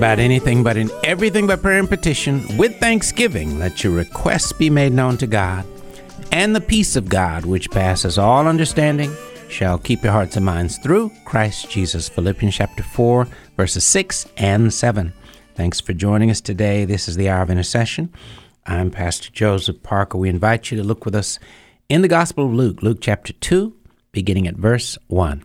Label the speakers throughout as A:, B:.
A: About anything, but in everything by prayer and petition, with thanksgiving, let your requests be made known to God. And the peace of God, which passes all understanding, shall keep your hearts and minds through Christ Jesus. Philippians chapter 4, verses 6 and 7. Thanks for joining us today. This is the Hour of Intercession. I'm Pastor Joseph Parker. We invite you to look with us in the Gospel of Luke, Luke chapter 2, beginning at verse 1.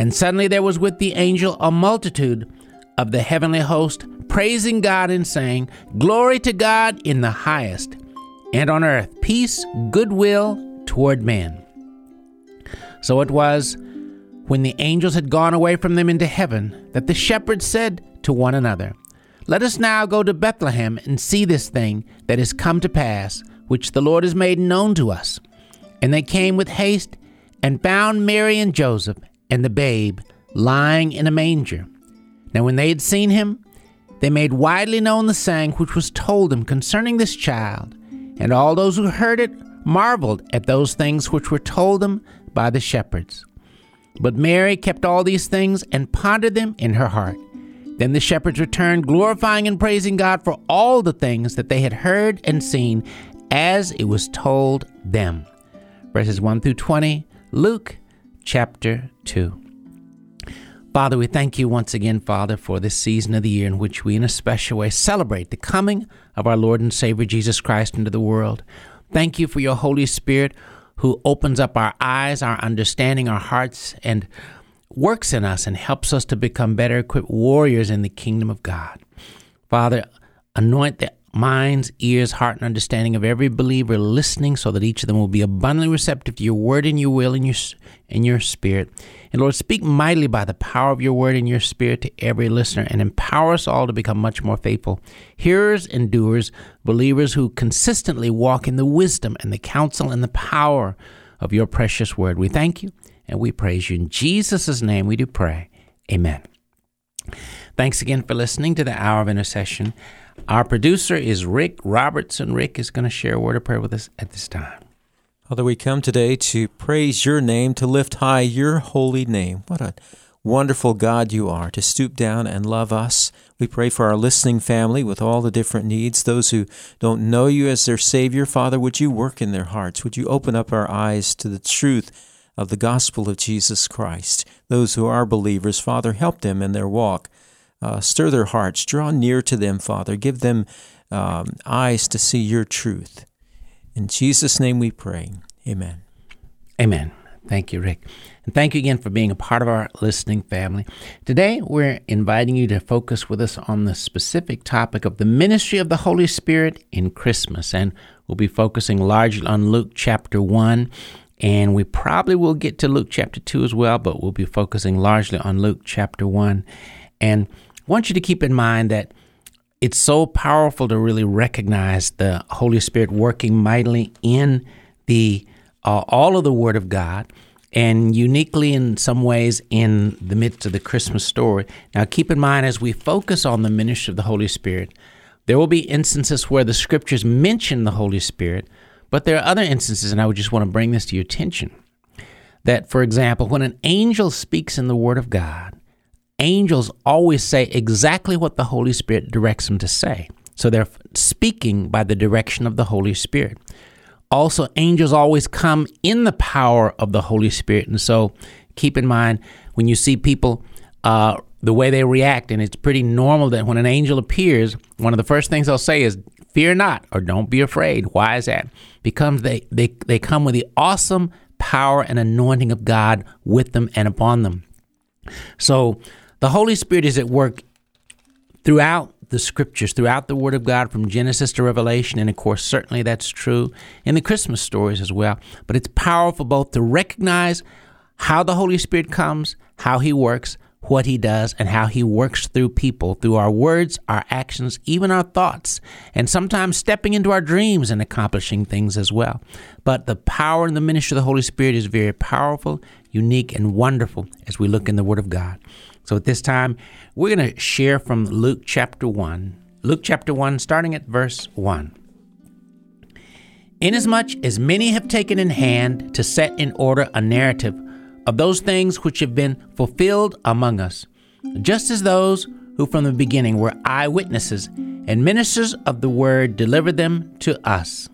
A: And suddenly there was with the angel a multitude of the heavenly host, praising God and saying, Glory to God in the highest, and on earth peace, goodwill toward men. So it was, when the angels had gone away from them into heaven, that the shepherds said to one another, Let us now go to Bethlehem and see this thing that is come to pass, which the Lord has made known to us. And they came with haste and found Mary and Joseph and the babe lying in a manger. Now, when they had seen him, they made widely known the saying which was told them concerning this child, and all those who heard it marveled at those things which were told them by the shepherds. But Mary kept all these things and pondered them in her heart. Then the shepherds returned, glorifying and praising God for all the things that they had heard and seen as it was told them. Verses 1 through 20, Luke chapter 2. Father, we thank you once again, Father, for this season of the year in which we, in a special way, celebrate the coming of our Lord and Savior Jesus Christ into the world. Thank you for your Holy Spirit who opens up our eyes, our understanding, our hearts, and works in us and helps us to become better equipped warriors in the kingdom of God. Father, anoint the minds, ears, heart, and understanding of every believer listening so that each of them will be abundantly receptive to your word and your will and your, and your spirit. And Lord, speak mightily by the power of your word and your spirit to every listener and empower us all to become much more faithful hearers and doers, believers who consistently walk in the wisdom and the counsel and the power of your precious word. We thank you and we praise you. In Jesus' name we do pray. Amen. Thanks again for listening to the Hour of Intercession. Our producer is Rick Robertson. Rick is going to share a word of prayer with us at this time.
B: Father, we come today to praise your name, to lift high your holy name. What a wonderful God you are, to stoop down and love us. We pray for our listening family with all the different needs. Those who don't know you as their Savior, Father, would you work in their hearts? Would you open up our eyes to the truth of the gospel of Jesus Christ? Those who are believers, Father, help them in their walk. Uh, stir their hearts. Draw near to them, Father. Give them um, eyes to see your truth. In Jesus' name we pray. Amen.
A: Amen. Thank you, Rick. And thank you again for being a part of our listening family. Today, we're inviting you to focus with us on the specific topic of the ministry of the Holy Spirit in Christmas. And we'll be focusing largely on Luke chapter 1. And we probably will get to Luke chapter 2 as well, but we'll be focusing largely on Luke chapter 1. And want you to keep in mind that it's so powerful to really recognize the Holy Spirit working mightily in the uh, all of the Word of God, and uniquely in some ways in the midst of the Christmas story. Now, keep in mind as we focus on the ministry of the Holy Spirit, There will be instances where the scriptures mention the Holy Spirit, but there are other instances, and I would just want to bring this to your attention. That, for example, when an angel speaks in the Word of God, angels always say exactly what the Holy Spirit directs them to say. So they're speaking by the direction of the Holy Spirit. Also, angels always come in the power of the Holy Spirit. And so keep in mind when you see people, uh, the way they react, and it's pretty normal that when an angel appears, one of the first things they'll say is, Fear not, or don't be afraid. Why is that? Because they, they, they come with the awesome power and anointing of God with them and upon them. So the Holy Spirit is at work throughout the scriptures, throughout the Word of God, from Genesis to Revelation. And of course, certainly that's true in the Christmas stories as well. But it's powerful both to recognize how the Holy Spirit comes, how He works, what He does, and how He works through people, through our words, our actions, even our thoughts, and sometimes stepping into our dreams and accomplishing things as well. But the power and the ministry of the Holy Spirit is very powerful, unique, and wonderful as we look in the Word of God. So at this time, we're going to share from Luke chapter 1. Luke chapter 1, starting at verse 1. Inasmuch as many have taken in hand to set in order a narrative of those things which have been fulfilled among us, just as those who from the beginning were eyewitnesses and ministers of the word delivered them to us.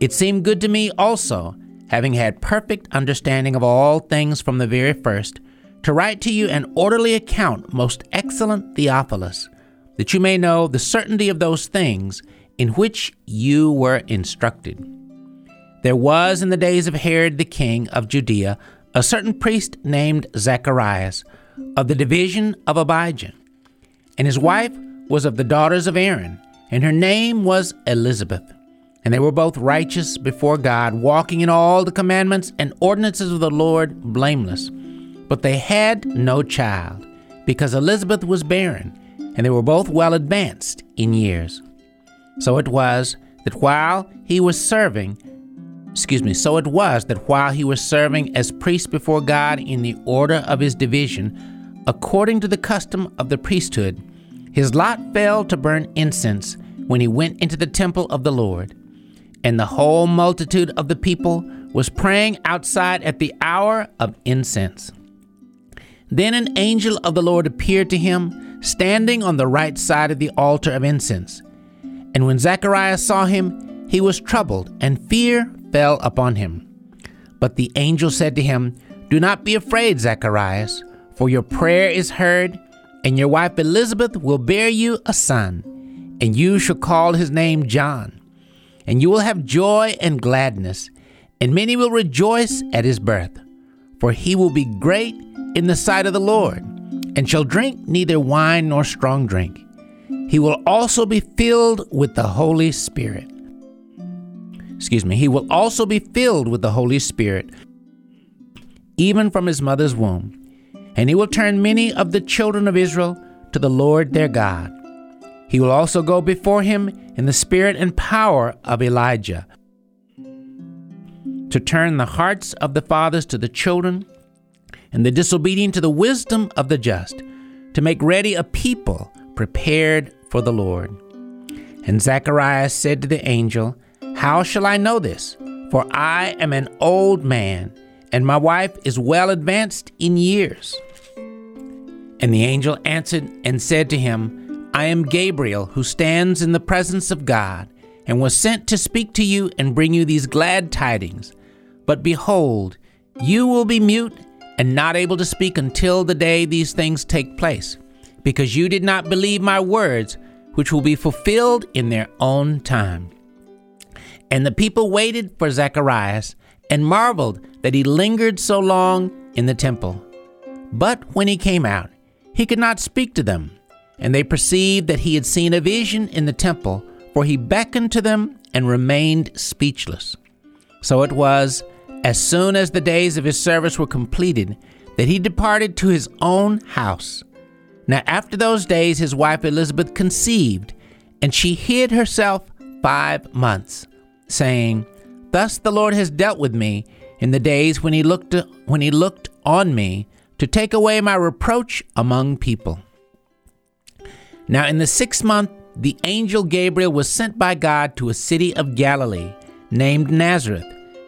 A: It seemed good to me also, having had perfect understanding of all things from the very first, to write to you an orderly account, most excellent Theophilus, that you may know the certainty of those things in which you were instructed. There was in the days of Herod the king of Judea a certain priest named Zacharias of the division of Abijah, and his wife was of the daughters of Aaron, and her name was Elizabeth. And they were both righteous before God, walking in all the commandments and ordinances of the Lord blameless. But they had no child, because Elizabeth was barren, and they were both well advanced in years. So it was that while he was serving, excuse me, so it was that while he was serving as priest before God in the order of his division, according to the custom of the priesthood, his lot fell to burn incense when he went into the temple of the Lord. And the whole multitude of the people was praying outside at the hour of incense. Then an angel of the Lord appeared to him, standing on the right side of the altar of incense. And when Zacharias saw him, he was troubled, and fear fell upon him. But the angel said to him, Do not be afraid, Zacharias, for your prayer is heard, and your wife Elizabeth will bear you a son, and you shall call his name John. And you will have joy and gladness, and many will rejoice at his birth, for he will be great in the sight of the Lord, and shall drink neither wine nor strong drink. He will also be filled with the Holy Spirit. Excuse me, he will also be filled with the Holy Spirit, even from his mother's womb. And he will turn many of the children of Israel to the Lord their God. He will also go before him in the spirit and power of Elijah to turn the hearts of the fathers to the children and the disobedient to the wisdom of the just, to make ready a people prepared for the Lord. And Zacharias said to the angel, How shall I know this? For I am an old man, and my wife is well advanced in years. And the angel answered and said to him, I am Gabriel, who stands in the presence of God, and was sent to speak to you and bring you these glad tidings. But behold, you will be mute and not able to speak until the day these things take place, because you did not believe my words, which will be fulfilled in their own time. And the people waited for Zacharias and marveled that he lingered so long in the temple. But when he came out, he could not speak to them, and they perceived that he had seen a vision in the temple, for he beckoned to them and remained speechless. So it was as soon as the days of his service were completed, that he departed to his own house. Now, after those days, his wife Elizabeth conceived, and she hid herself five months, saying, Thus the Lord has dealt with me in the days when he looked, when he looked on me to take away my reproach among people. Now, in the sixth month, the angel Gabriel was sent by God to a city of Galilee named Nazareth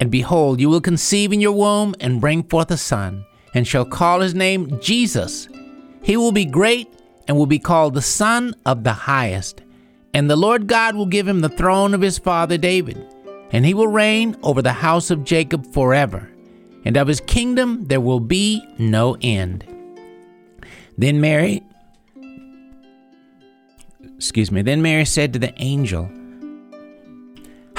A: And behold, you will conceive in your womb and bring forth a son, and shall call his name Jesus. He will be great and will be called the Son of the Highest. And the Lord God will give him the throne of his father David, and he will reign over the house of Jacob forever, and of his kingdom there will be no end. Then Mary, excuse me, then Mary said to the angel,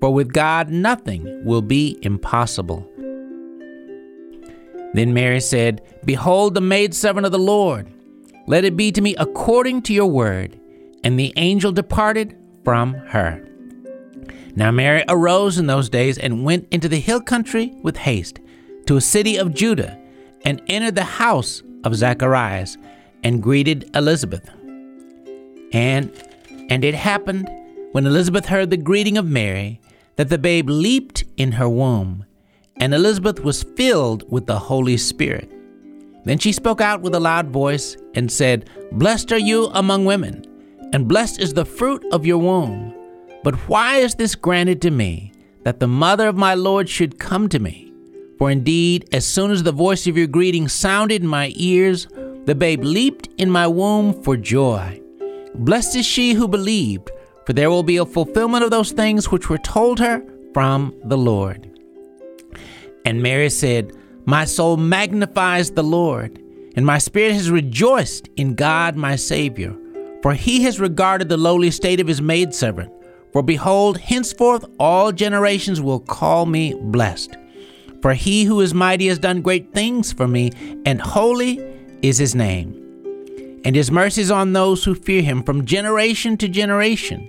A: For with God nothing will be impossible. Then Mary said, Behold, the maidservant of the Lord. Let it be to me according to your word. And the angel departed from her. Now Mary arose in those days and went into the hill country with haste to a city of Judah and entered the house of Zacharias and greeted Elizabeth. And and it happened when Elizabeth heard the greeting of Mary that the babe leaped in her womb, and Elizabeth was filled with the Holy Spirit. Then she spoke out with a loud voice and said, Blessed are you among women, and blessed is the fruit of your womb. But why is this granted to me, that the mother of my Lord should come to me? For indeed, as soon as the voice of your greeting sounded in my ears, the babe leaped in my womb for joy. Blessed is she who believed, for there will be a fulfillment of those things which were told her from the Lord. And Mary said, My soul magnifies the Lord, and my spirit has rejoiced in God my Savior, for he has regarded the lowly state of his maidservant. For behold, henceforth all generations will call me blessed. For he who is mighty has done great things for me, and holy is his name. And his mercies on those who fear him from generation to generation.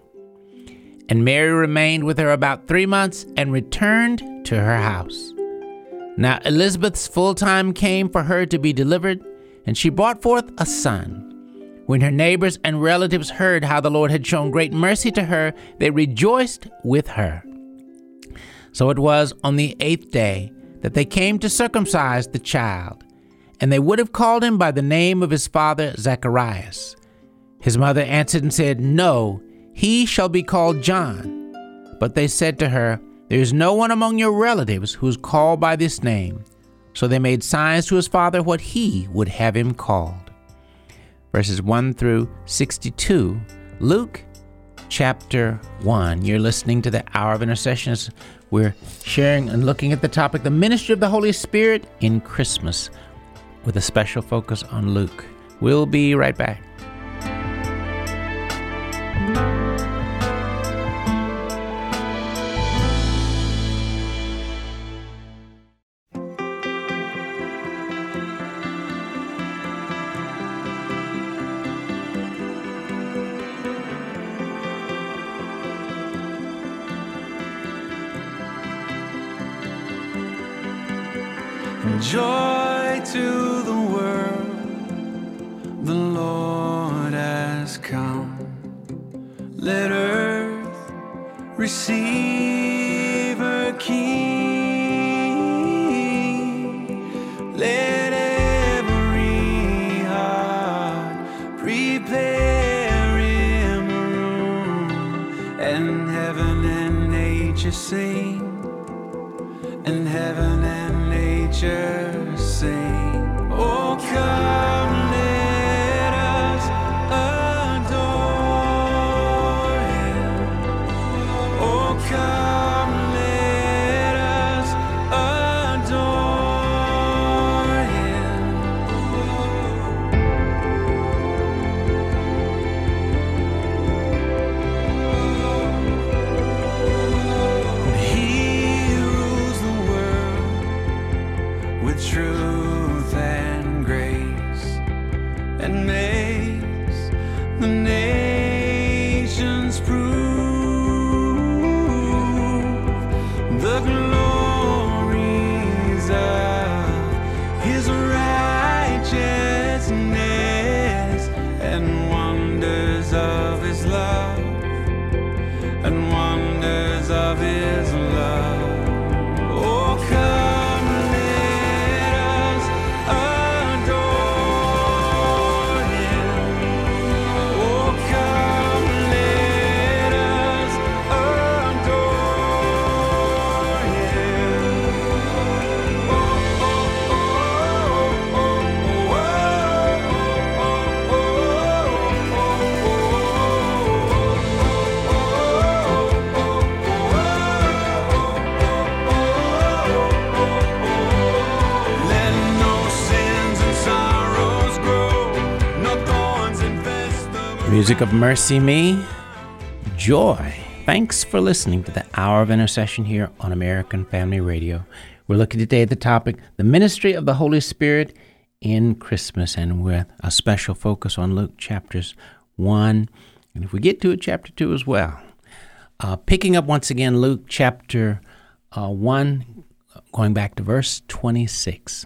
A: And Mary remained with her about three months and returned to her house. Now Elizabeth's full time came for her to be delivered, and she brought forth a son. When her neighbors and relatives heard how the Lord had shown great mercy to her, they rejoiced with her. So it was on the eighth day that they came to circumcise the child, and they would have called him by the name of his father Zacharias. His mother answered and said, No, he shall be called John. But they said to her, there is no one among your relatives who is called by this name. So they made signs to his father what he would have him called. Verses 1 through 62, Luke chapter 1. You're listening to the Hour of Intercessions. We're sharing and looking at the topic, the ministry of the Holy Spirit in Christmas, with a special focus on Luke. We'll be right back.
C: Joy to receiver king. Let every heart prepare him room, and heaven and nature sing.
A: Music of MercyMe, Joy. Thanks for listening to the Hour of Intercession here on American Family Radio. We're looking today at the topic, the ministry of the Holy Spirit in Christmas, and with a special focus on Luke chapters 1, and if we get to it, chapter 2 as well. Uh, picking up once again Luke chapter uh, 1, going back to verse 26.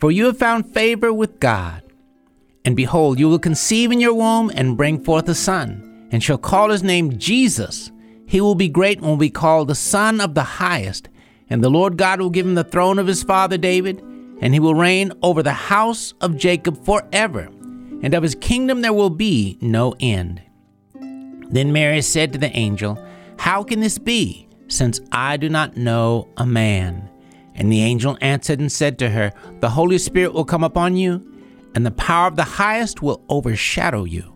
A: for you have found favor with God. And behold, you will conceive in your womb and bring forth a son, and shall call his name Jesus. He will be great and will be called the Son of the Highest. And the Lord God will give him the throne of his father David, and he will reign over the house of Jacob forever, and of his kingdom there will be no end. Then Mary said to the angel, How can this be, since I do not know a man? And the angel answered and said to her, The Holy Spirit will come upon you, and the power of the highest will overshadow you.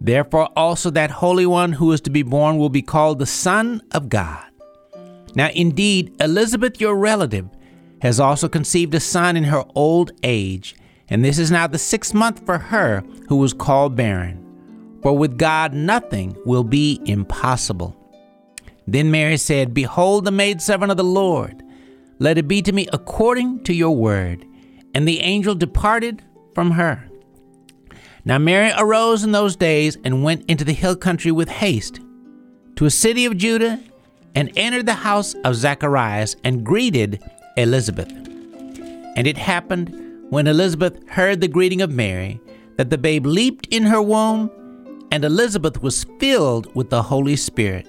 A: Therefore also that Holy One who is to be born will be called the Son of God. Now indeed, Elizabeth, your relative, has also conceived a son in her old age, and this is now the sixth month for her who was called barren. For with God nothing will be impossible. Then Mary said, Behold the maidservant of the Lord. Let it be to me according to your word. And the angel departed from her. Now Mary arose in those days and went into the hill country with haste to a city of Judah and entered the house of Zacharias and greeted Elizabeth. And it happened when Elizabeth heard the greeting of Mary that the babe leaped in her womb, and Elizabeth was filled with the Holy Spirit.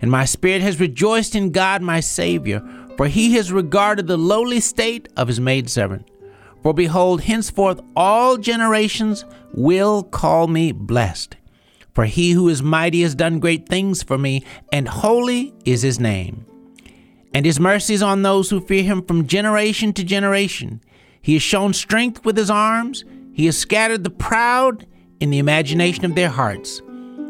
A: and my spirit has rejoiced in God my Savior, for he has regarded the lowly state of his maidservant. For behold, henceforth all generations will call me blessed. For he who is mighty has done great things for me, and holy is his name. And his mercies on those who fear him from generation to generation. He has shown strength with his arms, he has scattered the proud in the imagination of their hearts.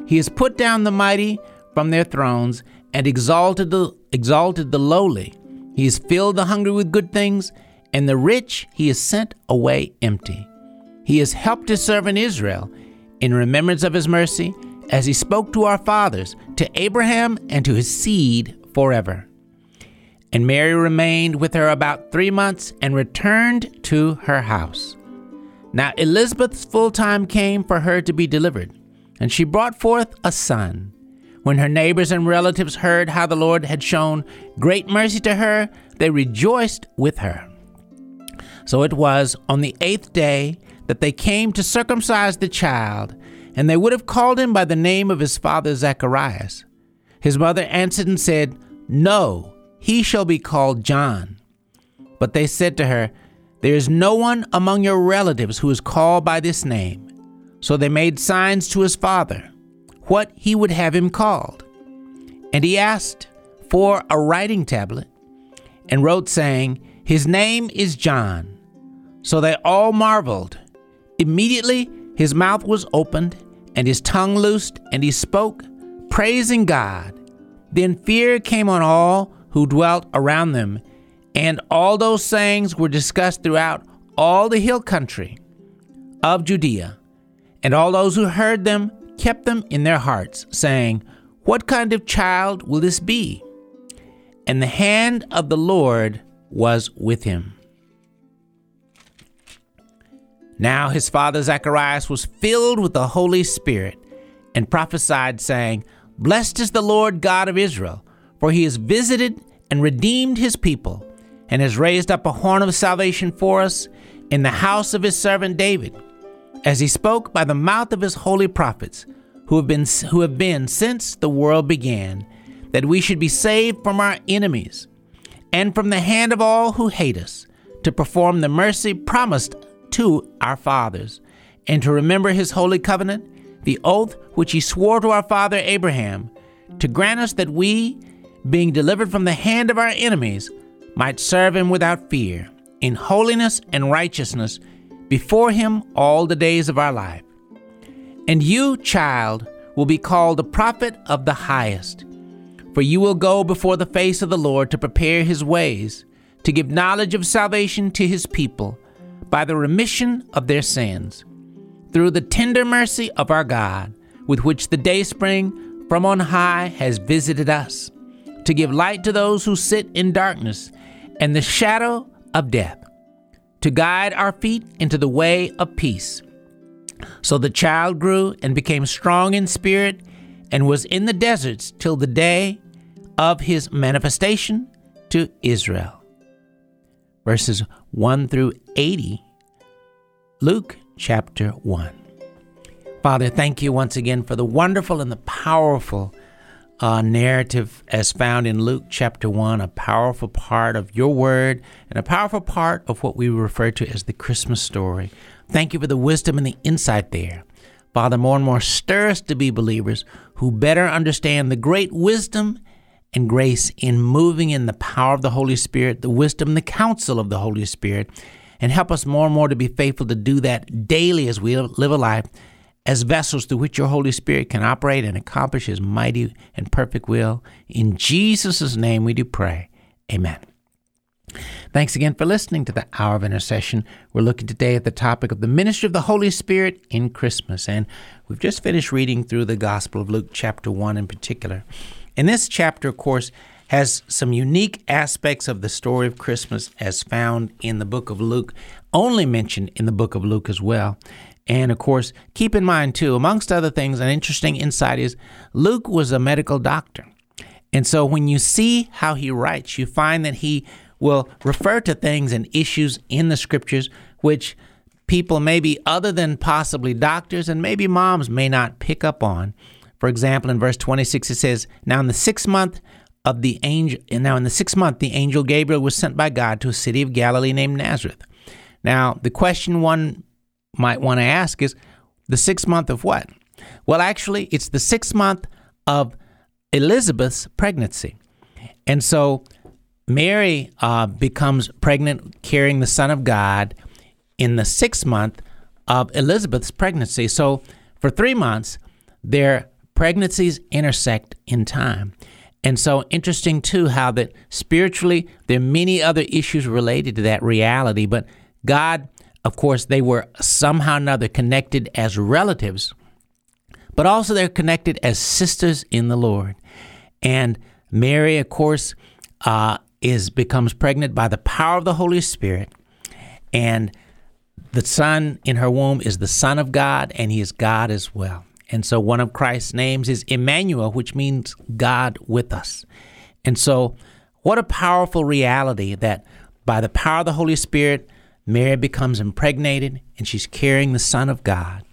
A: He has put down the mighty from their thrones and exalted the exalted the lowly. He has filled the hungry with good things, and the rich he has sent away empty. He has helped his servant Israel in remembrance of his mercy, as he spoke to our fathers, to Abraham and to his seed forever. And Mary remained with her about three months and returned to her house. Now Elizabeth's full time came for her to be delivered, and she brought forth a son. When her neighbors and relatives heard how the Lord had shown great mercy to her, they rejoiced with her. So it was on the eighth day that they came to circumcise the child, and they would have called him by the name of his father Zacharias. His mother answered and said, No, he shall be called John. But they said to her, There is no one among your relatives who is called by this name. So they made signs to his father, what he would have him called. And he asked for a writing tablet, and wrote, saying, His name is John. So they all marveled. Immediately his mouth was opened, and his tongue loosed, and he spoke, praising God. Then fear came on all who dwelt around them, and all those sayings were discussed throughout all the hill country of Judea. And all those who heard them kept them in their hearts, saying, What kind of child will this be? And the hand of the Lord was with him. Now his father Zacharias was filled with the Holy Spirit and prophesied, saying, Blessed is the Lord God of Israel, for he has visited and redeemed his people, and has raised up a horn of salvation for us in the house of his servant David, as he spoke by the mouth of his holy prophets, who have been who have been since the world began, that we should be saved from our enemies and from the hand of all who hate us, to perform the mercy promised to our fathers, and to remember his holy covenant, the oath which he swore to our father Abraham, to grant us that we, being delivered from the hand of our enemies, might serve him without fear, in holiness and righteousness, before him all the days of our life. And you, child, will be called the prophet of the highest. For you will go before the face of the Lord to prepare his ways, to give knowledge of salvation to his people, by the remission of their sins, through the tender mercy of our God, with which the dayspring from on high has visited us, to give light to those who sit in darkness and the shadow of death, to guide our feet into the way of peace. So the child grew and became strong in spirit and was in the deserts till the day of his manifestation to Israel. Verses 1 through 80, Luke chapter 1. Father, thank you once again for the wonderful and the powerful uh, narrative as found in Luke chapter 1, a powerful part of your word and a powerful part of what we refer to as the Christmas story. Thank you for the wisdom and the insight there. Father, more and more stir us to be believers who better understand the great wisdom and grace in moving in the power of the Holy Spirit, the wisdom the counsel of the Holy Spirit, and help us more and more to be faithful to do that daily as we live a life as vessels through which your Holy Spirit can operate and accomplish His mighty and perfect will. In Jesus' name we do pray. Amen. Thanks again for listening to the Hour of Intercession. We're looking today at the topic of the ministry of the Holy Spirit in Christmas. And we've just finished reading through the Gospel of Luke, chapter 1 in particular. And this chapter, of course, has some unique aspects of the story of Christmas as found in the book of Luke, only mentioned in the book of Luke as well. And of course, keep in mind too, amongst other things, an interesting insight is Luke was a medical doctor. And so when you see how he writes, you find that he will refer to things and issues in the scriptures which people maybe other than possibly doctors and maybe moms may not pick up on. For example, in verse 26 it says, "Now in the 6th month of the angel now in the 6th month the angel Gabriel was sent by God to a city of Galilee named Nazareth." Now, the question one might want to ask is the 6th month of what? Well, actually, it's the 6th month of Elizabeth's pregnancy. And so Mary uh, becomes pregnant, carrying the Son of God in the sixth month of Elizabeth's pregnancy. So for three months, their pregnancies intersect in time. And so interesting too how that spiritually there are many other issues related to that reality, but God, of course, they were somehow or another connected as relatives, but also they're connected as sisters in the Lord. And Mary, of course, uh, is becomes pregnant by the power of the Holy Spirit, and the son in her womb is the Son of God, and he is God as well. And so one of Christ's names is Emmanuel, which means God with us. And so, what a powerful reality that by the power of the Holy Spirit, Mary becomes impregnated and she's carrying the Son of God.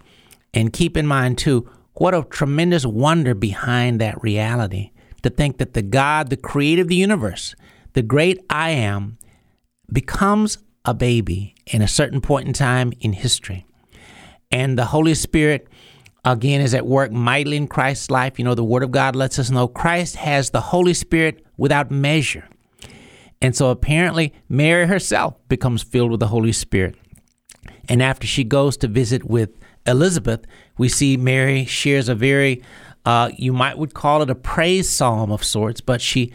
A: And keep in mind, too, what a tremendous wonder behind that reality to think that the God, the creator of the universe, the great I am, becomes a baby in a certain point in time in history. And the Holy Spirit, again, is at work mightily in Christ's life. You know, the Word of God lets us know Christ has the Holy Spirit without measure. And so apparently, Mary herself becomes filled with the Holy Spirit. And after she goes to visit with Elizabeth, we see Mary shares a very, uh, you might would call it a praise psalm of sorts, but she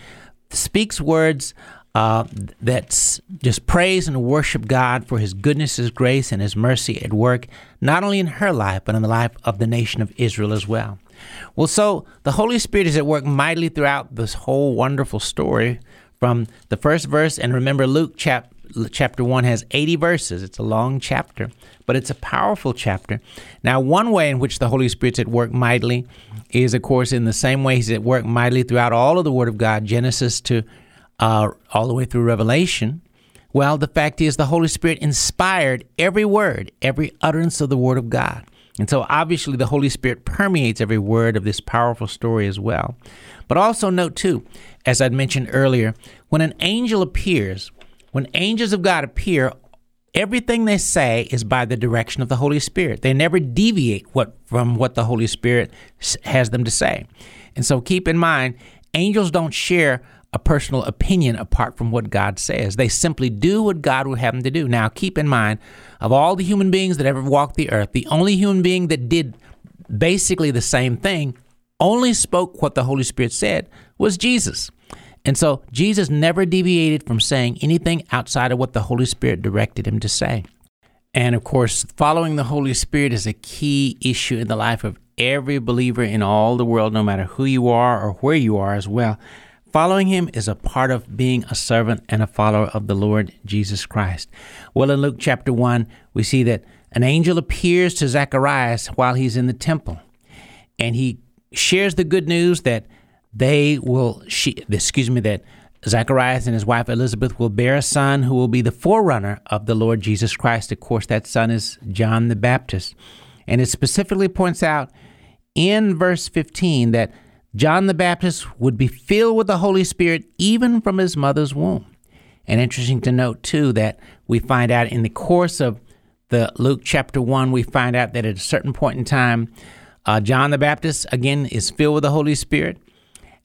A: speaks words uh, that just praise and worship God for His goodness, His grace, and His mercy at work, not only in her life, but in the life of the nation of Israel as well. Well, so the Holy Spirit is at work mightily throughout this whole wonderful story from the first verse. And remember, Luke chap- chapter 1 has 80 verses. It's a long chapter, but it's a powerful chapter. Now, one way in which the Holy Spirit's at work mightily is, of course, in the same way He's at work mightily throughout all of the Word of God, Genesis to uh, all the way through Revelation. Well, the fact is, the Holy Spirit inspired every word, every utterance of the Word of God. And so, obviously, the Holy Spirit permeates every word of this powerful story as well. But also, note too, as I'd mentioned earlier, when an angel appears, when angels of God appear, everything they say is by the direction of the Holy Spirit. They never deviate what, from what the Holy Spirit has them to say. And so, keep in mind, angels don't share a personal opinion apart from what God says. They simply do what God would have them to do. Now, keep in mind, of all the human beings that ever walked the earth, the only human being that did basically the same thing, only spoke what the Holy Spirit said, was Jesus. And so Jesus never deviated from saying anything outside of what the Holy Spirit directed him to say. And of course, following the Holy Spirit is a key issue in the life of every believer in all the world, no matter who you are or where you are as well. Following him is a part of being a servant and a follower of the Lord Jesus Christ. Well, in Luke chapter 1, we see that an angel appears to Zacharias while he's in the temple, and he shares the good news that they will, she, excuse me, that Zacharias and his wife Elizabeth will bear a son who will be the forerunner of the Lord Jesus Christ. Of course, that son is John the Baptist. And it specifically points out in verse 15 that John the Baptist would be filled with the Holy Spirit even from his mother's womb. And interesting to note, too, that we find out in the course of the Luke chapter 1, we find out that at a certain point in time, uh, John the Baptist, again, is filled with the Holy Spirit,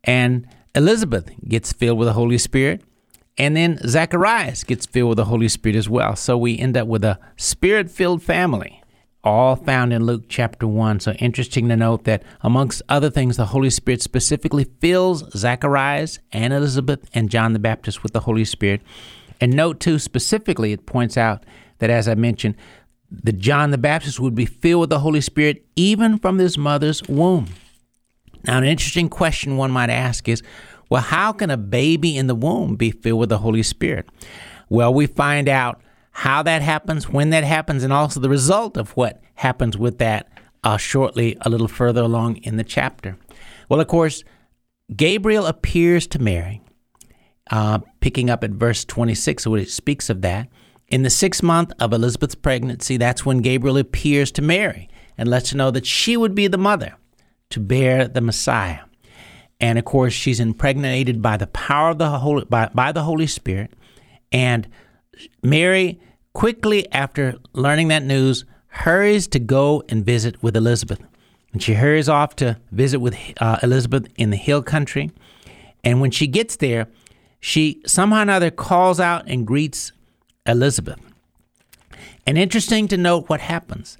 A: and Elizabeth gets filled with the Holy Spirit, and then Zacharias gets filled with the Holy Spirit as well. So we end up with a spirit filled family all found in Luke chapter 1. So interesting to note that, amongst other things, the Holy Spirit specifically fills Zacharias and Elizabeth and John the Baptist with the Holy Spirit. And note, too, specifically, it points out that, as I mentioned, the John the Baptist would be filled with the Holy Spirit even from his mother's womb. Now, an interesting question one might ask is well, how can a baby in the womb be filled with the Holy Spirit? Well, we find out how that happens, when that happens, and also the result of what happens with that uh, shortly a little further along in the chapter. Well, of course, Gabriel appears to Mary, uh, picking up at verse 26, where it speaks of that. In the sixth month of Elizabeth's pregnancy, that's when Gabriel appears to Mary and lets her know that she would be the mother to bear the Messiah. And of course, she's impregnated by the power of the Holy, by, by the Holy Spirit. And Mary, quickly after learning that news, hurries to go and visit with Elizabeth. And she hurries off to visit with uh, Elizabeth in the hill country. And when she gets there, she somehow or another calls out and greets Elizabeth. And interesting to note what happens.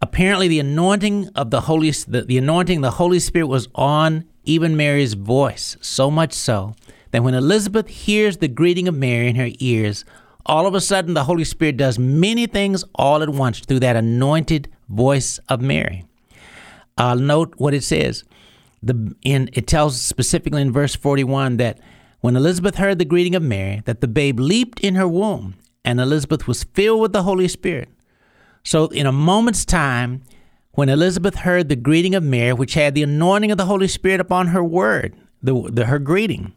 A: Apparently, the anointing of the Holy, the, the anointing, the Holy Spirit was on even Mary's voice, so much so that when Elizabeth hears the greeting of Mary in her ears, all of a sudden the Holy Spirit does many things all at once through that anointed voice of Mary. I'll note what it says. The in it tells specifically in verse 41 that when Elizabeth heard the greeting of Mary, that the babe leaped in her womb, and Elizabeth was filled with the Holy Spirit. So in a moment's time, when Elizabeth heard the greeting of Mary, which had the anointing of the Holy Spirit upon her word, the, the her greeting,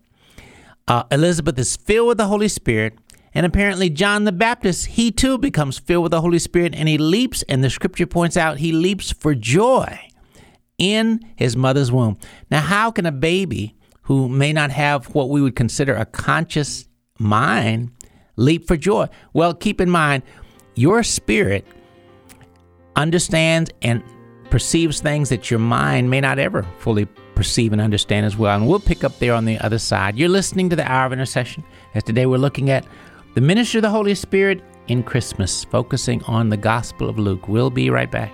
A: uh, Elizabeth is filled with the Holy Spirit, and apparently John the Baptist, he too becomes filled with the Holy Spirit, and he leaps, and the scripture points out he leaps for joy in his mother's womb. Now, how can a baby who may not have what we would consider a conscious mind leap for joy? Well, keep in mind, your spirit understands and perceives things that your mind may not ever fully perceive and understand as well. And we'll pick up there on the other side. You're listening to the Hour of Intercession, as today we're looking at the ministry of the Holy Spirit in Christmas, focusing on the Gospel of Luke. We'll be right back.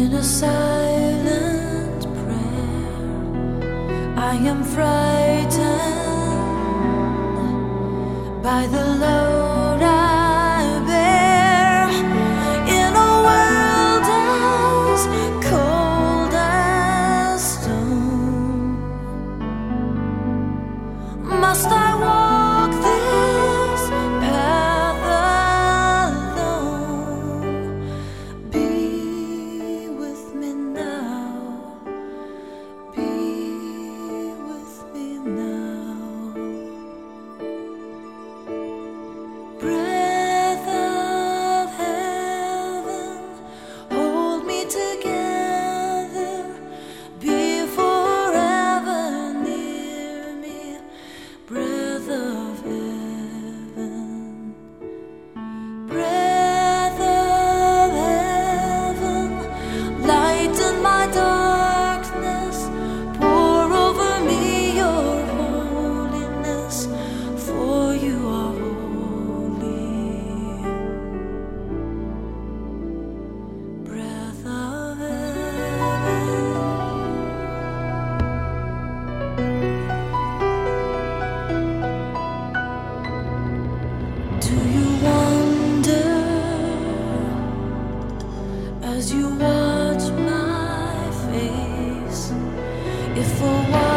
D: In a silent prayer. I am frightened by the load as you watch my face. If a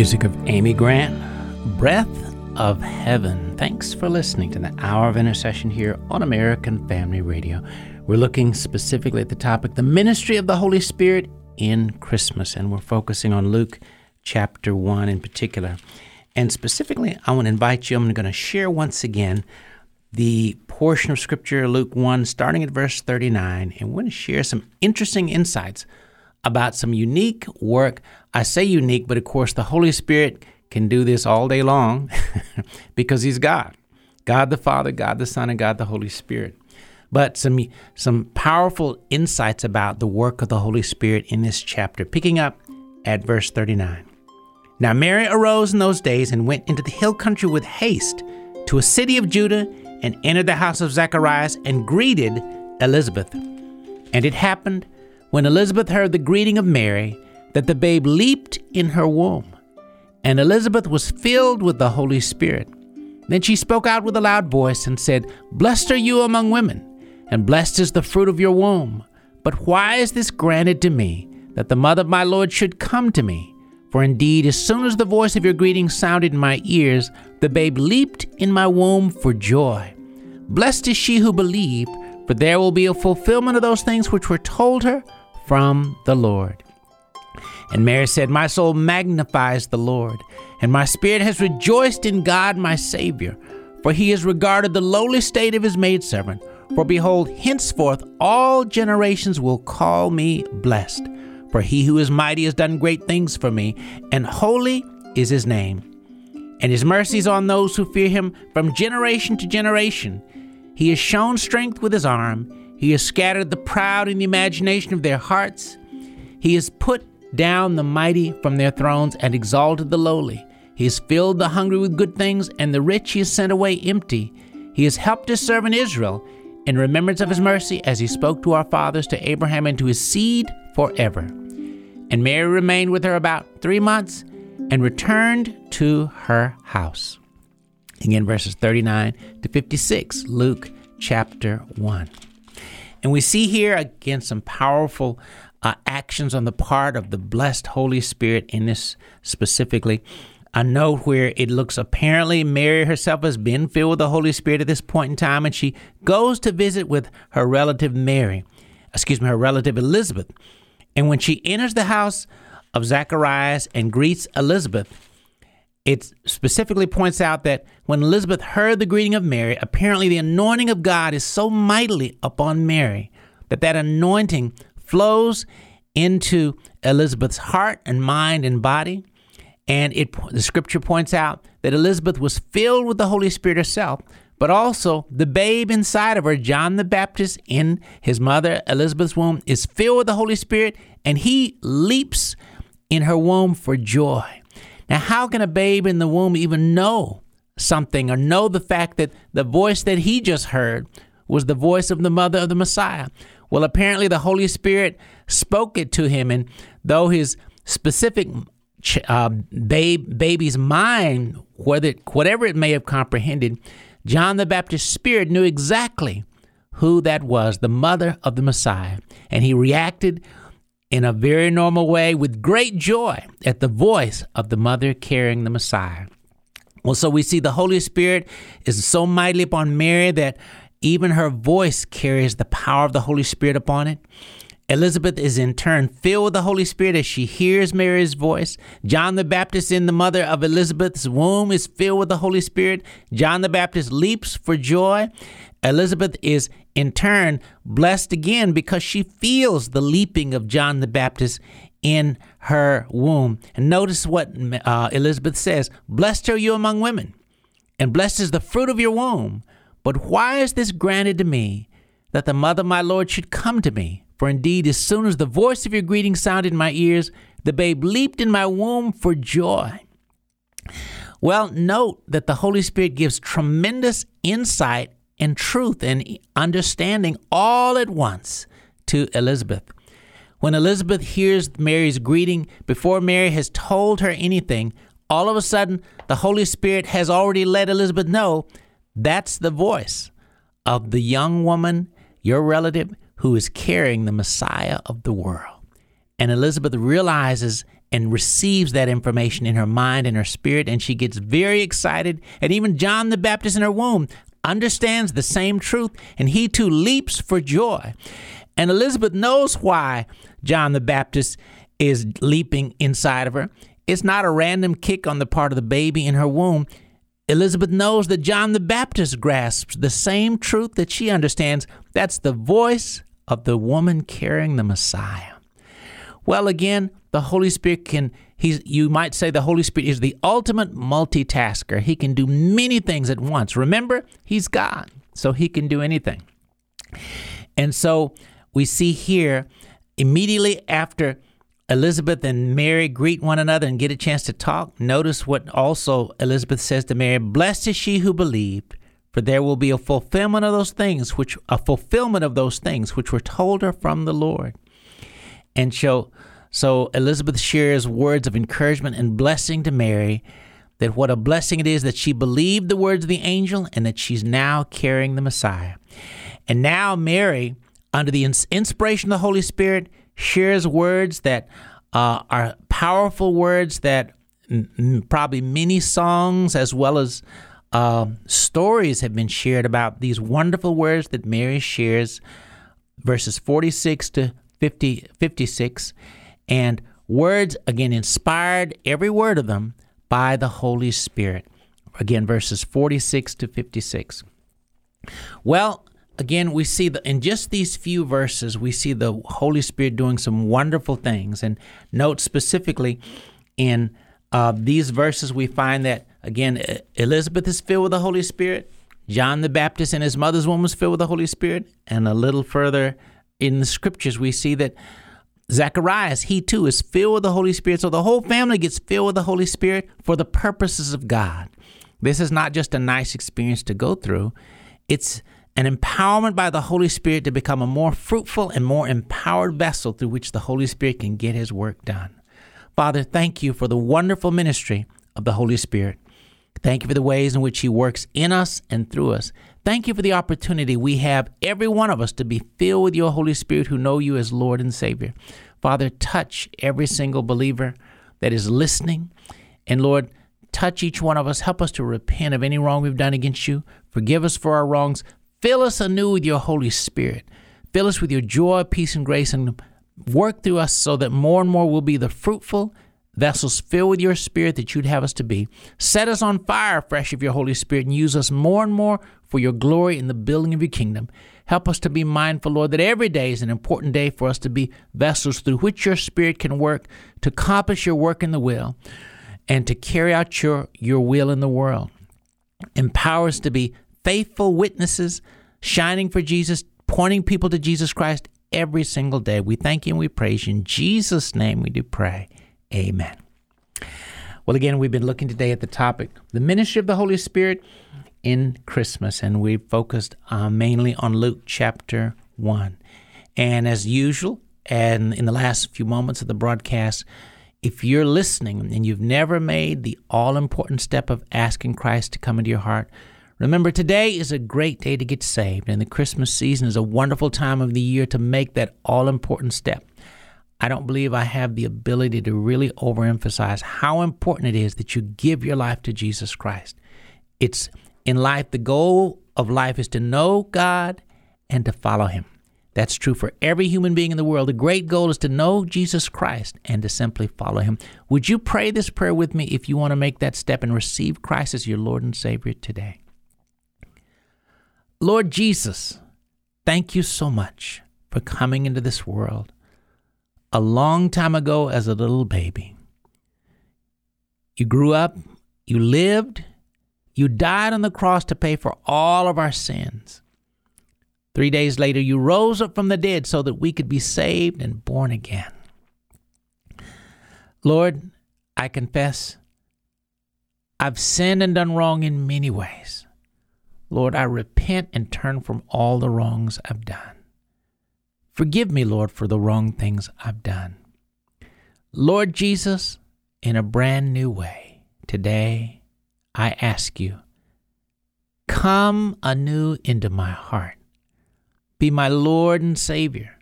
A: music of Amy Grant, Breath of Heaven. Thanks for listening to the Hour of Intercession here on American Family Radio. We're looking specifically at the topic, the ministry of the Holy Spirit in Christmas, and we're focusing on Luke chapter 1 in particular. And specifically, I want to invite you, I'm going to share once again the portion of Scripture, Luke 1, starting at verse 39, and we're going to share some interesting insights about some unique work. I say unique, but of course, the Holy Spirit can do this all day long because He's God God the Father, God the Son, and God the Holy Spirit. But some, some powerful insights about the work of the Holy Spirit in this chapter, picking up at verse 39. Now Mary arose in those days and went into the hill country with haste to a city of Judah and entered the house of Zacharias and greeted Elizabeth. And it happened when Elizabeth heard the greeting of Mary that the babe leaped in her womb. And Elizabeth was filled with the Holy Spirit. Then she spoke out with a loud voice and said, Blessed are you among women, and blessed is the fruit of your womb. But why is this granted to me, that the mother of my Lord should come to me? For indeed, as soon as the voice of your greeting sounded in my ears, the babe leaped in my womb for joy. Blessed is she who believed, for there will be a fulfillment of those things which were told her from the Lord. And Mary said, My soul magnifies the Lord, and my spirit has rejoiced in God my Savior, for he has regarded the lowly state of his maidservant. For behold, henceforth all generations will call me blessed. For he who is mighty has done great things for me, and holy is his name. And his mercies on those who fear him from generation to generation. He has shown strength with his arm. He has scattered the proud in the imagination of their hearts. He has put down the mighty from their thrones and exalted the lowly. He has filled the hungry with good things, and the rich he has sent away empty. He has helped his servant Israel in remembrance of his mercy, as he spoke to our fathers, to Abraham, and to his seed forever. And Mary remained with her about three months and returned to her house. Again, verses 39 to 56, Luke chapter 1. And we see here again some powerful uh, actions on the part of the blessed Holy Spirit in this specifically. A note where it looks apparently Mary herself has been filled with the Holy Spirit at this point in time, and she goes to visit with her relative Mary, excuse me, her relative Elizabeth. And when she enters the house of Zacharias and greets Elizabeth, it specifically points out that when Elizabeth heard the greeting of Mary, apparently the anointing of God is so mightily upon Mary that that anointing flows into Elizabeth's heart and mind and body. And it the scripture points out that Elizabeth was filled with the Holy Spirit herself, but also the babe inside of her, John the Baptist, in his mother Elizabeth's womb, is filled with the Holy Spirit, and he leaps in her womb for joy. Now, how can a babe in the womb even know something or know the fact that the voice that he just heard was the voice of the mother of the Messiah? Well, apparently the Holy Spirit spoke it to him, and though his specific uh, babe, baby's mind, whether whatever it may have comprehended, John the Baptist's spirit knew exactly who that was, the mother of the Messiah, and he reacted in a very normal way with great joy at the voice of the mother carrying the Messiah. Well, so we see the Holy Spirit is so mightily upon Mary that even her voice carries the power of the Holy Spirit upon it. Elizabeth is in turn filled with the Holy Spirit as she hears Mary's voice. John the Baptist, in the mother of Elizabeth's womb, is filled with the Holy Spirit. John the Baptist leaps for joy. Elizabeth is in turn blessed again because she feels the leaping of John the Baptist in her womb. And notice what uh, Elizabeth says Blessed are you among women, and blessed is the fruit of your womb. But why is this granted to me, that the mother of my Lord should come to me? For indeed, as soon as the voice of your greeting sounded in my ears, the babe leaped in my womb for joy. Well, note that the Holy Spirit gives tremendous insight and truth and understanding all at once to Elizabeth. When Elizabeth hears Mary's greeting, before Mary has told her anything, all of a sudden the Holy Spirit has already let Elizabeth know that's the voice of the young woman, your relative, who is carrying the Messiah of the world. And Elizabeth realizes and receives that information in her mind and her spirit, and she gets very excited. And even John the Baptist in her womb understands the same truth, and he too leaps for joy. And Elizabeth knows why John the Baptist is leaping inside of her. It's not a random kick on the part of the baby in her womb. Elizabeth knows that John the Baptist grasps the same truth that she understands. That's the voice of the woman carrying the Messiah. Well, again, the Holy Spirit can, he's, you might say the Holy Spirit is the ultimate multitasker. He can do many things at once. Remember, he's God, so he can do anything. And so we see here, immediately after Elizabeth and Mary greet one another and get a chance to talk, notice what also Elizabeth says to Mary Blessed is she who believed, for there will be a fulfillment of those things which a fulfillment of those things which were told her from the Lord. And so, so Elizabeth shares words of encouragement and blessing to Mary that what a blessing it is that she believed the words of the angel and that she's now carrying the Messiah. And now Mary, under the inspiration of the Holy Spirit, shares words that uh, are powerful words that mm, probably many songs as well as uh, stories have been shared about these wonderful words that Mary shares, verses 46 to 50, 56, and words, again, inspired, every word of them, by the Holy Spirit. Again, verses 46 to 56. Well, again, we see the, in just these few verses, we see the Holy Spirit doing some wonderful things. And note specifically in uh, these verses, we find that, again, Elizabeth is filled with the Holy Spirit. John the Baptist and his mother's womb was filled with the Holy Spirit. And a little further in the scriptures, we see that Zacharias, he too is filled with the Holy Spirit. So the whole family gets filled with the Holy Spirit for the purposes of God. This is not just a nice experience to go through, it's an empowerment by the Holy Spirit to become a more fruitful and more empowered vessel through which the Holy Spirit can get his work done. Father, thank you for the wonderful ministry of the Holy Spirit. Thank you for the ways in which He works in us and through us. Thank you for the opportunity we have, every one of us, to be filled with your Holy Spirit who know you as Lord and Savior. Father, touch every single believer that is listening. And Lord, touch each one of us. Help us to repent of any wrong we've done against you. Forgive us for our wrongs. Fill us anew with your Holy Spirit. Fill us with your joy, peace, and grace, and work through us so that more and more we'll be the fruitful vessels filled with your Spirit that you'd have us to be. Set us on fire fresh of your Holy Spirit and use us more and more for your glory in the building of your kingdom. Help us to be mindful, Lord, that every day is an important day for us to be vessels through which your Spirit can work to accomplish your work in the will and to carry out your, your will in the world. Empower us to be faithful witnesses, shining for Jesus, pointing people to Jesus Christ every single day. We thank you and we praise you. In Jesus' name we do pray. Amen. Well, again, we've been looking today at the topic, the ministry of the Holy Spirit in Christmas, and we focused uh, mainly on Luke chapter 1. And as usual, and in the last few moments of the broadcast, if you're listening and you've never made the all important step of asking Christ to come into your heart, remember today is a great day to get saved, and the Christmas season is a wonderful time of the year to make that all important step. I don't believe I have the ability to really overemphasize how important it is that you give your life to Jesus Christ. It's in life, the goal of life is to know God and to follow Him. That's true for every human being in the world. The great goal is to know Jesus Christ and to simply follow Him. Would you pray this prayer with me if you want to make that step and receive Christ as your Lord and Savior today? Lord Jesus, thank you so much for coming into this world a long time ago as a little baby. You grew up, you lived, you died on the cross to pay for all of our sins. Three days later, you rose up from the dead so that we could be saved and born again. Lord, I confess I've sinned and done wrong in many ways. Lord, I repent and turn from all the wrongs I've done. Forgive me, Lord, for the wrong things I've done. Lord Jesus, in a brand new way, today I ask you, come anew into my heart. Be my Lord and Savior.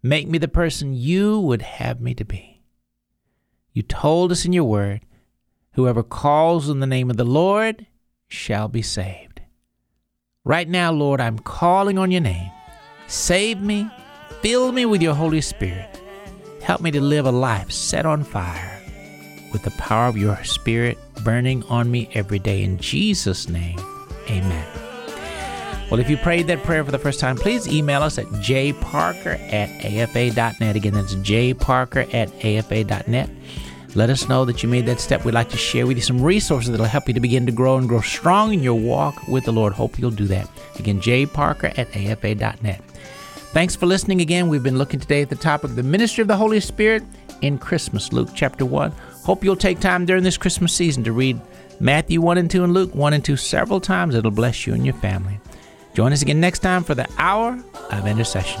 A: Make me the person you would have me to be. You told us in your word, whoever calls on the name of the Lord shall be saved. Right now, Lord, I'm calling on your name. Save me, fill me with your Holy Spirit. Help me to live a life set on fire with the power of your Spirit burning on me every day. In Jesus' name, amen. Well, if you prayed that prayer for the first time, please email us at jparker at afa.net. Again, that's jparker at afa.net. Let us know that you made that step. We'd like to share with you some resources that'll help you to begin to grow and grow strong in your walk with the Lord. Hope you'll do that. Again, jparker at afa.net. Thanks for listening again. We've been looking today at the topic, of the ministry of the Holy Spirit in Christmas, Luke chapter 1. Hope you'll take time during this Christmas season to read Matthew 1 and 2 and Luke 1 and 2 several times. It'll bless you and your family. Join us again next time for the hour of intercession.